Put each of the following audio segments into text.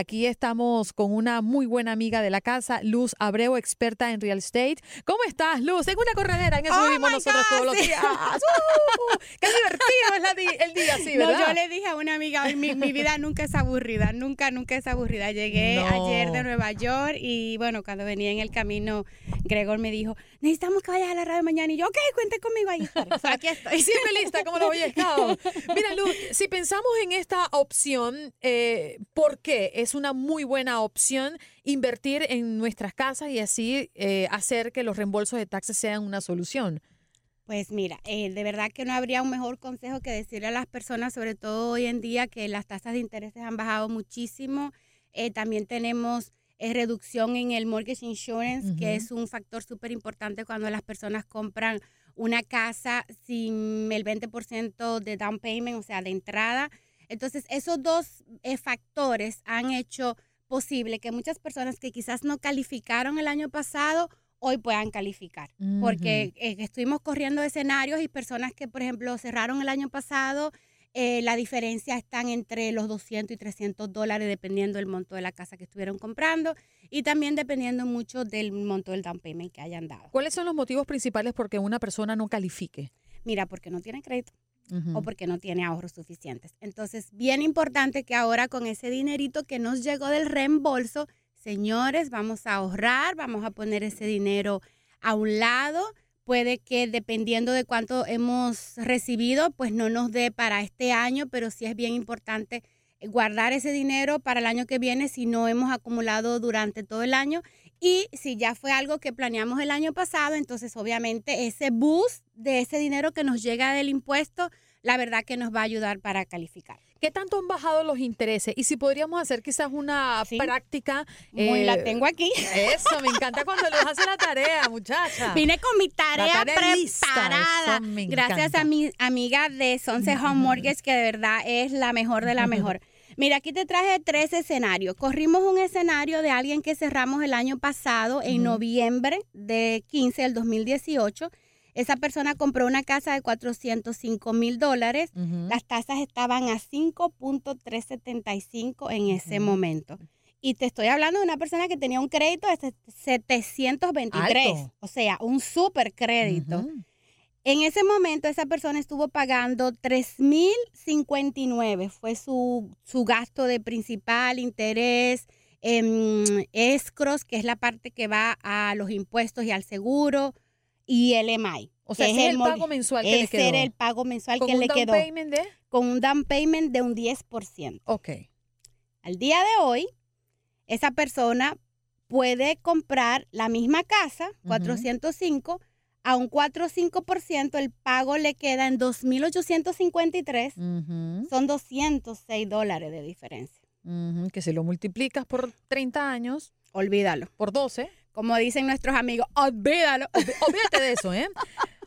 Aquí estamos con una muy buena amiga de la casa, Luz Abreu, experta en real estate. ¿Cómo estás, Luz? En una corredera, en eso Oh vivimos nosotros God, todos los días. ¡Uh! ¡Qué divertido es el día, sí, No, verdad? yo le dije a una amiga, "Ay, mi, mi vida nunca es aburrida, nunca, nunca es aburrida. Llegué No. ayer de Nueva York y bueno, cuando venía en el camino, Gregor me dijo, necesitamos que vayas a la radio mañana. Y yo, ok, cuente conmigo ahí. O sea, aquí estoy. Siempre lista, como los Boy Scouts. Mira, Luz, si pensamos en esta opción, eh, ¿por qué es una muy buena opción invertir en nuestras casas y así eh, hacer que los reembolsos de taxes sean una solución? Pues mira, eh, de verdad que no habría un mejor consejo que decirle a las personas, sobre todo hoy en día que las tasas de intereses han bajado muchísimo. Eh, también tenemos eh, reducción en el mortgage insurance, que es un factor súper importante cuando las personas compran una casa sin el 20% de down payment, o sea, de entrada. Entonces, esos dos eh, factores han hecho posible que muchas personas que quizás no calificaron el año pasado hoy puedan calificar porque eh, estuvimos corriendo escenarios y personas que, por ejemplo, cerraron el año pasado, eh, la diferencia están entre los 200 y 300 dólares dependiendo del monto de la casa que estuvieron comprando y también dependiendo mucho del monto del down payment que hayan dado. ¿Cuáles son los motivos principales por que una persona no califique? Mira, porque no tiene crédito O porque no tiene ahorros suficientes. Entonces, bien importante que ahora con ese dinerito que nos llegó del reembolso, señores, vamos a ahorrar, vamos a poner ese dinero a un lado. Puede que dependiendo de cuánto hemos recibido, pues no nos dé para este año, pero sí es bien importante guardar ese dinero para el año que viene si no hemos acumulado durante todo el año. Y si ya fue algo que planeamos el año pasado, entonces obviamente ese boost de ese dinero que nos llega del impuesto, la verdad que nos va a ayudar para calificar. ¿Qué tanto han bajado los intereses? Y si podríamos hacer quizás una Sí. práctica. Muy eh, la tengo aquí. Eso, me encanta cuando les hace la tarea, muchacha. Vine con mi tarea, preparada. Gracias encanta. a mi amiga de Sonce Home Mortgage, que de verdad es la mejor de la mejor. Mira, aquí te traje tres escenarios. Corrimos un escenario de alguien que cerramos el año pasado, en noviembre de 15 del 2018. Esa persona compró una casa de 405 mil dólares. Las tasas estaban a 5.375 en ese momento. Y te estoy hablando de una persona que tenía un crédito de 723, Alto. o sea, un super crédito. En ese momento esa persona estuvo pagando 3.059, fue su, su gasto de principal, interés, em, escros, que es la parte que va a los impuestos y al seguro, y el EMI. O sea, ese es el pago mensual que le Ese quedó. era el pago mensual ¿Con que un le down quedó, payment de? con un down payment de un 10%. Ok. Al día de hoy, esa persona puede comprar la misma casa, 405, a un 4 o 5%, el pago le queda en 2.853, Ujú, son 206 dólares de diferencia. Que si lo multiplicas por 30 años, Olvídalo. por 12, Como dicen nuestros amigos, olvídalo. olví- olvídate de eso, ¿eh?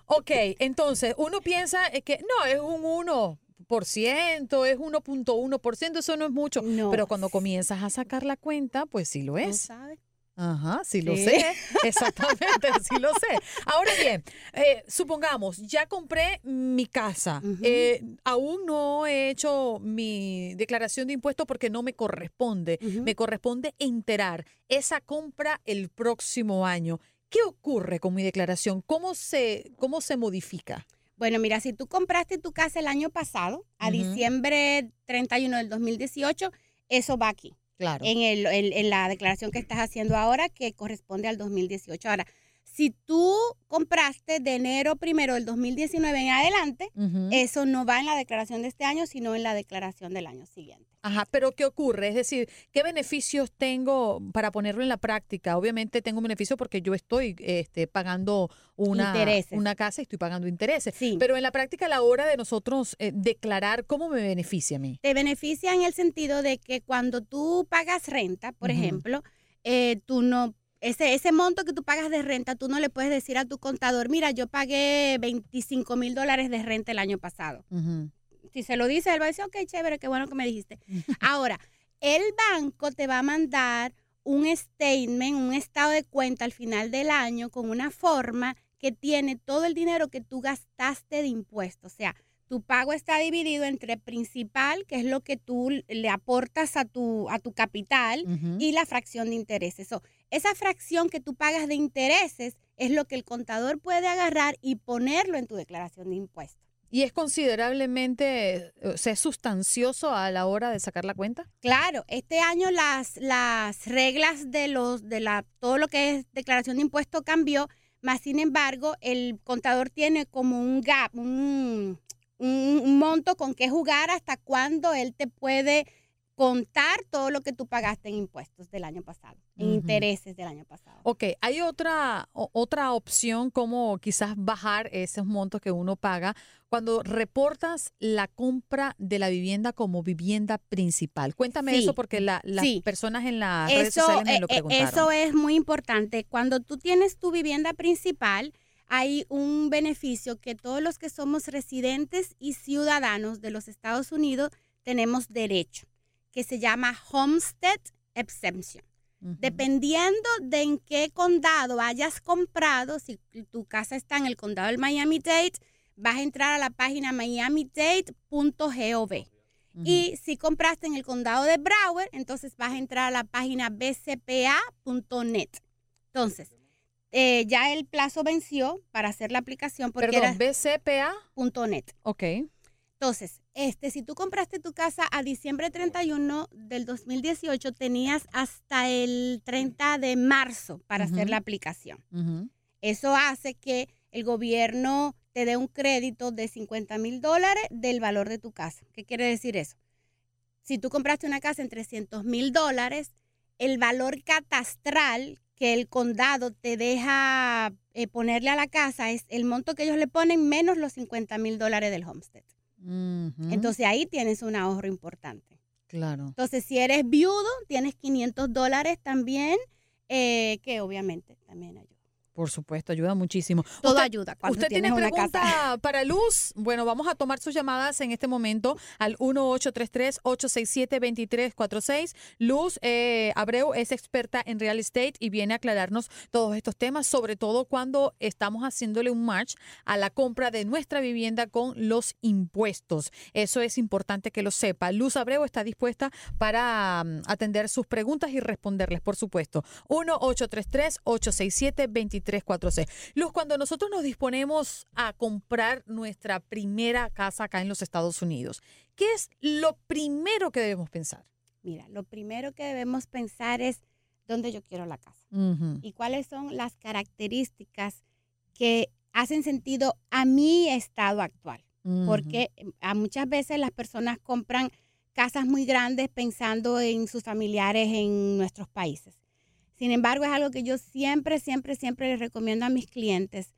Ok, entonces uno piensa eh, que no, es un 1%, es 1.1%, eso no es mucho. No. Pero cuando comienzas a sacar la cuenta, pues sí lo ¿No es. Ajá, sí lo sé. Exactamente, sí lo sé. Ahora bien, eh, supongamos, ya compré mi casa. Eh, aún no he hecho mi declaración de impuestos porque no me corresponde. Me corresponde enterar esa compra el próximo año. ¿Qué ocurre con mi declaración? ¿Cómo se, cómo se modifica? Bueno, mira, si tú compraste tu casa el año pasado, a Ujú. diciembre 31 del 2018, eso va aquí. Claro. en, el, en la declaración que estás haciendo ahora que corresponde al 2018. Ahora, si tú compraste de enero primero del 2019 en adelante, eso no va en la declaración de este año, sino en la declaración del año siguiente. Ajá, pero ¿qué ocurre? Es decir, ¿qué beneficios tengo para ponerlo en la práctica? Obviamente tengo un beneficio porque yo estoy este, pagando una, Intereses. una casa y estoy pagando intereses. Sí. Pero en la práctica, a la hora de nosotros eh, declarar, ¿cómo me beneficia a mí? Te beneficia en el sentido de que cuando tú pagas renta, por ejemplo, eh, tú no ese, ese monto que tú pagas de renta, tú no le puedes decir a tu contador, mira, yo pagué 25 mil dólares de renta el año pasado. Si se lo dice, él va a decir, ok, chévere, qué bueno que me dijiste. Ahora, el banco te va a mandar un statement, un estado de cuenta al final del año con una forma que tiene todo el dinero que tú gastaste de impuestos. O sea, tu pago está dividido entre principal, que es lo que tú le aportas a tu, a tu capital, y la fracción de intereses. So, esa fracción que tú pagas de intereses es lo que el contador puede agarrar y ponerlo en tu declaración de impuestos. ¿Y es considerablemente, o sea, es sustancioso a la hora de sacar la cuenta? Claro, este año las, las reglas de los de la todo lo que es declaración de impuestos cambió, más sin embargo, el contador tiene como un gap, un, un- un monto con que jugar hasta cuándo él te puede contar todo lo que tú pagaste en impuestos del año pasado, en intereses del año pasado. Ok, hay otra, o- otra opción como quizás bajar esos montos que uno paga cuando reportas la compra de la vivienda como vivienda principal. Cuéntame Sí, eso porque la- las sí. personas en las redes Eso, sociales me eh, lo eh, preguntaron. eso es muy importante. Cuando tú tienes tu vivienda principal, hay un beneficio que todos los que somos residentes y ciudadanos de los Estados Unidos tenemos derecho, que se llama Homestead Exemption. Dependiendo de en qué condado hayas comprado, si tu casa está en el condado del Miami-Dade, vas a entrar a la página miamidade.gov. Ujú. Y si compraste en el condado de Broward, entonces vas a entrar a la página bcpa.net. Entonces, eh, ya el plazo venció para hacer la aplicación porque Perdón, era BCPA. .net. Ok. Entonces, este, si tú compraste tu casa a diciembre 31 del 2018, tenías hasta el 30 de marzo para hacer la aplicación. Eso hace que el gobierno te dé un crédito de 50 mil dólares del valor de tu casa. ¿Qué quiere decir eso? Si tú compraste una casa en 300 mil dólares, el valor catastral que el condado te deja eh, ponerle a la casa es el monto que ellos le ponen menos los 50 mil dólares del homestead. Entonces ahí tienes un ahorro importante. claro. Entonces si eres viudo, tienes 500 dólares también, eh, que obviamente también ayuda. Por supuesto, ayuda muchísimo. Todo Usted- ayuda ¿Usted tiene una pregunta casa. para Luz? Bueno, vamos a tomar sus llamadas en este momento al 1833-867-2346. Luz eh, Abreu es experta en real estate y viene a aclararnos todos estos temas, sobre todo cuando estamos haciéndole un match a la compra de nuestra vivienda con los impuestos. Eso es importante que lo sepa. Luz Abreu está dispuesta para mm, atender sus preguntas y responderles, por supuesto. 1-833-867-2346. Luz, cuando nosotros nos disponemos a comprar nuestra primera casa acá en los Estados Unidos, ¿qué es lo primero que debemos pensar? Mira, lo primero que debemos pensar es dónde yo quiero la casa y cuáles son las características que hacen sentido a mi estado actual. Porque eh, a muchas veces las personas compran casas muy grandes pensando en sus familiares en nuestros países. Sin embargo, es algo que yo siempre, siempre, siempre les recomiendo a mis clientes.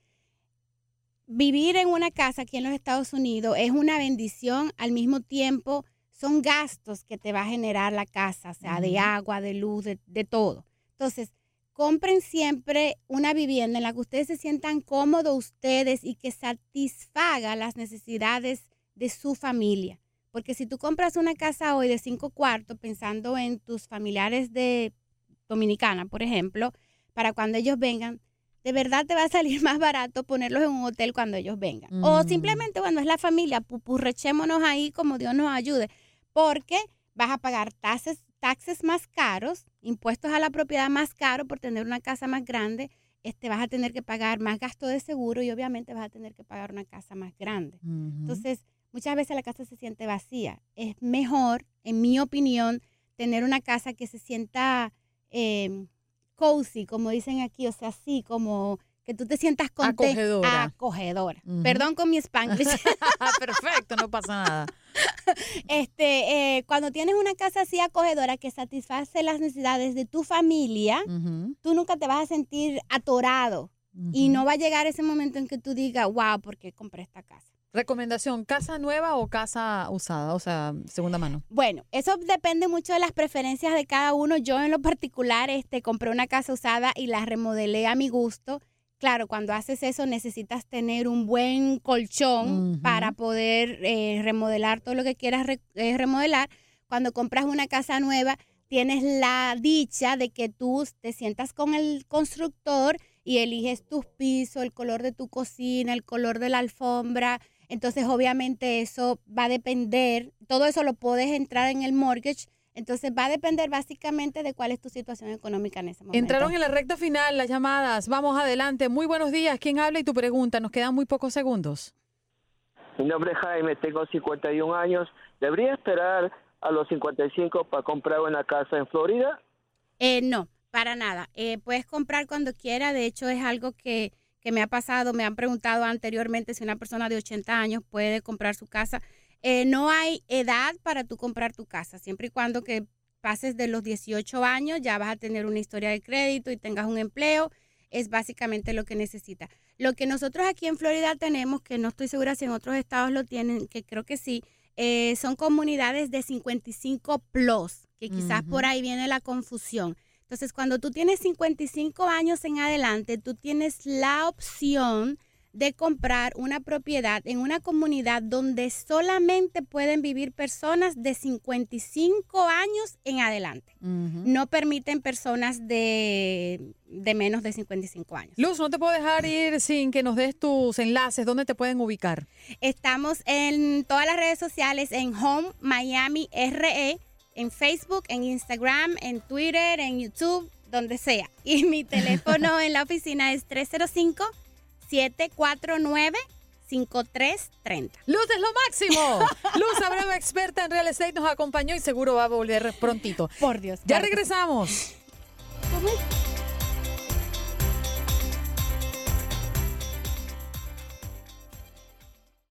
Vivir en una casa aquí en los Estados Unidos es una bendición, al mismo tiempo son gastos que te va a generar la casa, o sea, de agua, de luz, de, de todo. Entonces, compren siempre una vivienda en la que ustedes se sientan cómodos ustedes y que satisfaga las necesidades de su familia. Porque si tú compras una casa hoy de cinco cuartos pensando en tus familiares de Dominicana, por ejemplo, para cuando ellos vengan, de verdad te va a salir más barato ponerlos en un hotel cuando ellos vengan. O Mm. simplemente, bueno, es la familia, pupurrechémonos ahí como Dios nos ayude, porque vas a pagar taxes, taxes más caros, impuestos a la propiedad más caros por tener una casa más grande, este, vas a tener que pagar más gasto de seguro y obviamente vas a tener que pagar una casa más grande. Entonces, muchas veces la casa se siente vacía. Es mejor, en mi opinión, tener una casa que se sienta eh, cozy, como dicen aquí, o sea, así como que tú te sientas contenta. Acogedora. Acogedora. Perdón con mi spanglish. Perfecto, no pasa nada. este, eh, cuando tienes una casa así acogedora que satisface las necesidades de tu familia, tú nunca te vas a sentir atorado y no va a llegar ese momento en que tú digas, wow, ¿por qué compré esta casa? Recomendación, ¿casa nueva o casa usada? O sea, segunda mano. Bueno, eso depende mucho de las preferencias de cada uno. Yo en lo particular este, compré una casa usada y la remodelé a mi gusto. Claro, cuando haces eso necesitas tener un buen colchón para poder eh, remodelar todo lo que quieras re- eh, remodelar. Cuando compras una casa nueva, tienes la dicha de que tú te sientas con el constructor y eliges tus pisos, el color de tu cocina, el color de la alfombra, Entonces, obviamente, eso va a depender, todo eso lo puedes entrar en el mortgage. Entonces, va a depender básicamente de cuál es tu situación económica en ese momento. Entraron en la recta final las llamadas. Vamos adelante. Muy buenos días. ¿Quién habla y tu pregunta? Nos quedan muy pocos segundos. Mi nombre es Jaime, tengo 51 años. ¿Debería esperar a los 55 para comprar una casa en Florida? Eh, no, para nada. Eh, puedes comprar cuando quiera. De hecho, es algo que, que, me ha pasado. Me han preguntado anteriormente si una persona de 80 años puede comprar su casa. Eh, no hay edad para tú comprar tu casa, siempre y cuando que pases de los 18 años ya vas a tener una historia de crédito y tengas un empleo. Es básicamente lo que necesita. Lo que nosotros aquí en Florida tenemos, que no estoy segura si en otros estados lo tienen, que creo que sí, eh, son comunidades de 55 plus, que quizás por ahí viene la confusión. Entonces, cuando tú tienes 55 años en adelante, tú tienes la opción de comprar una propiedad en una comunidad donde solamente pueden vivir personas de 55 años en adelante. No permiten personas de, de, menos de 55 años. Luz, no te puedo dejar ir sin que nos des tus enlaces. ¿Dónde te pueden ubicar? Estamos en todas las redes sociales en Home Miami RE, en Facebook, en Instagram, en Twitter, en YouTube, donde sea. Y mi teléfono en la oficina es 305 749 5330. Luz es lo máximo. Luz Abreu, experta en real estate, nos acompañó y seguro va a volver prontito. Por Dios. Ya regresamos.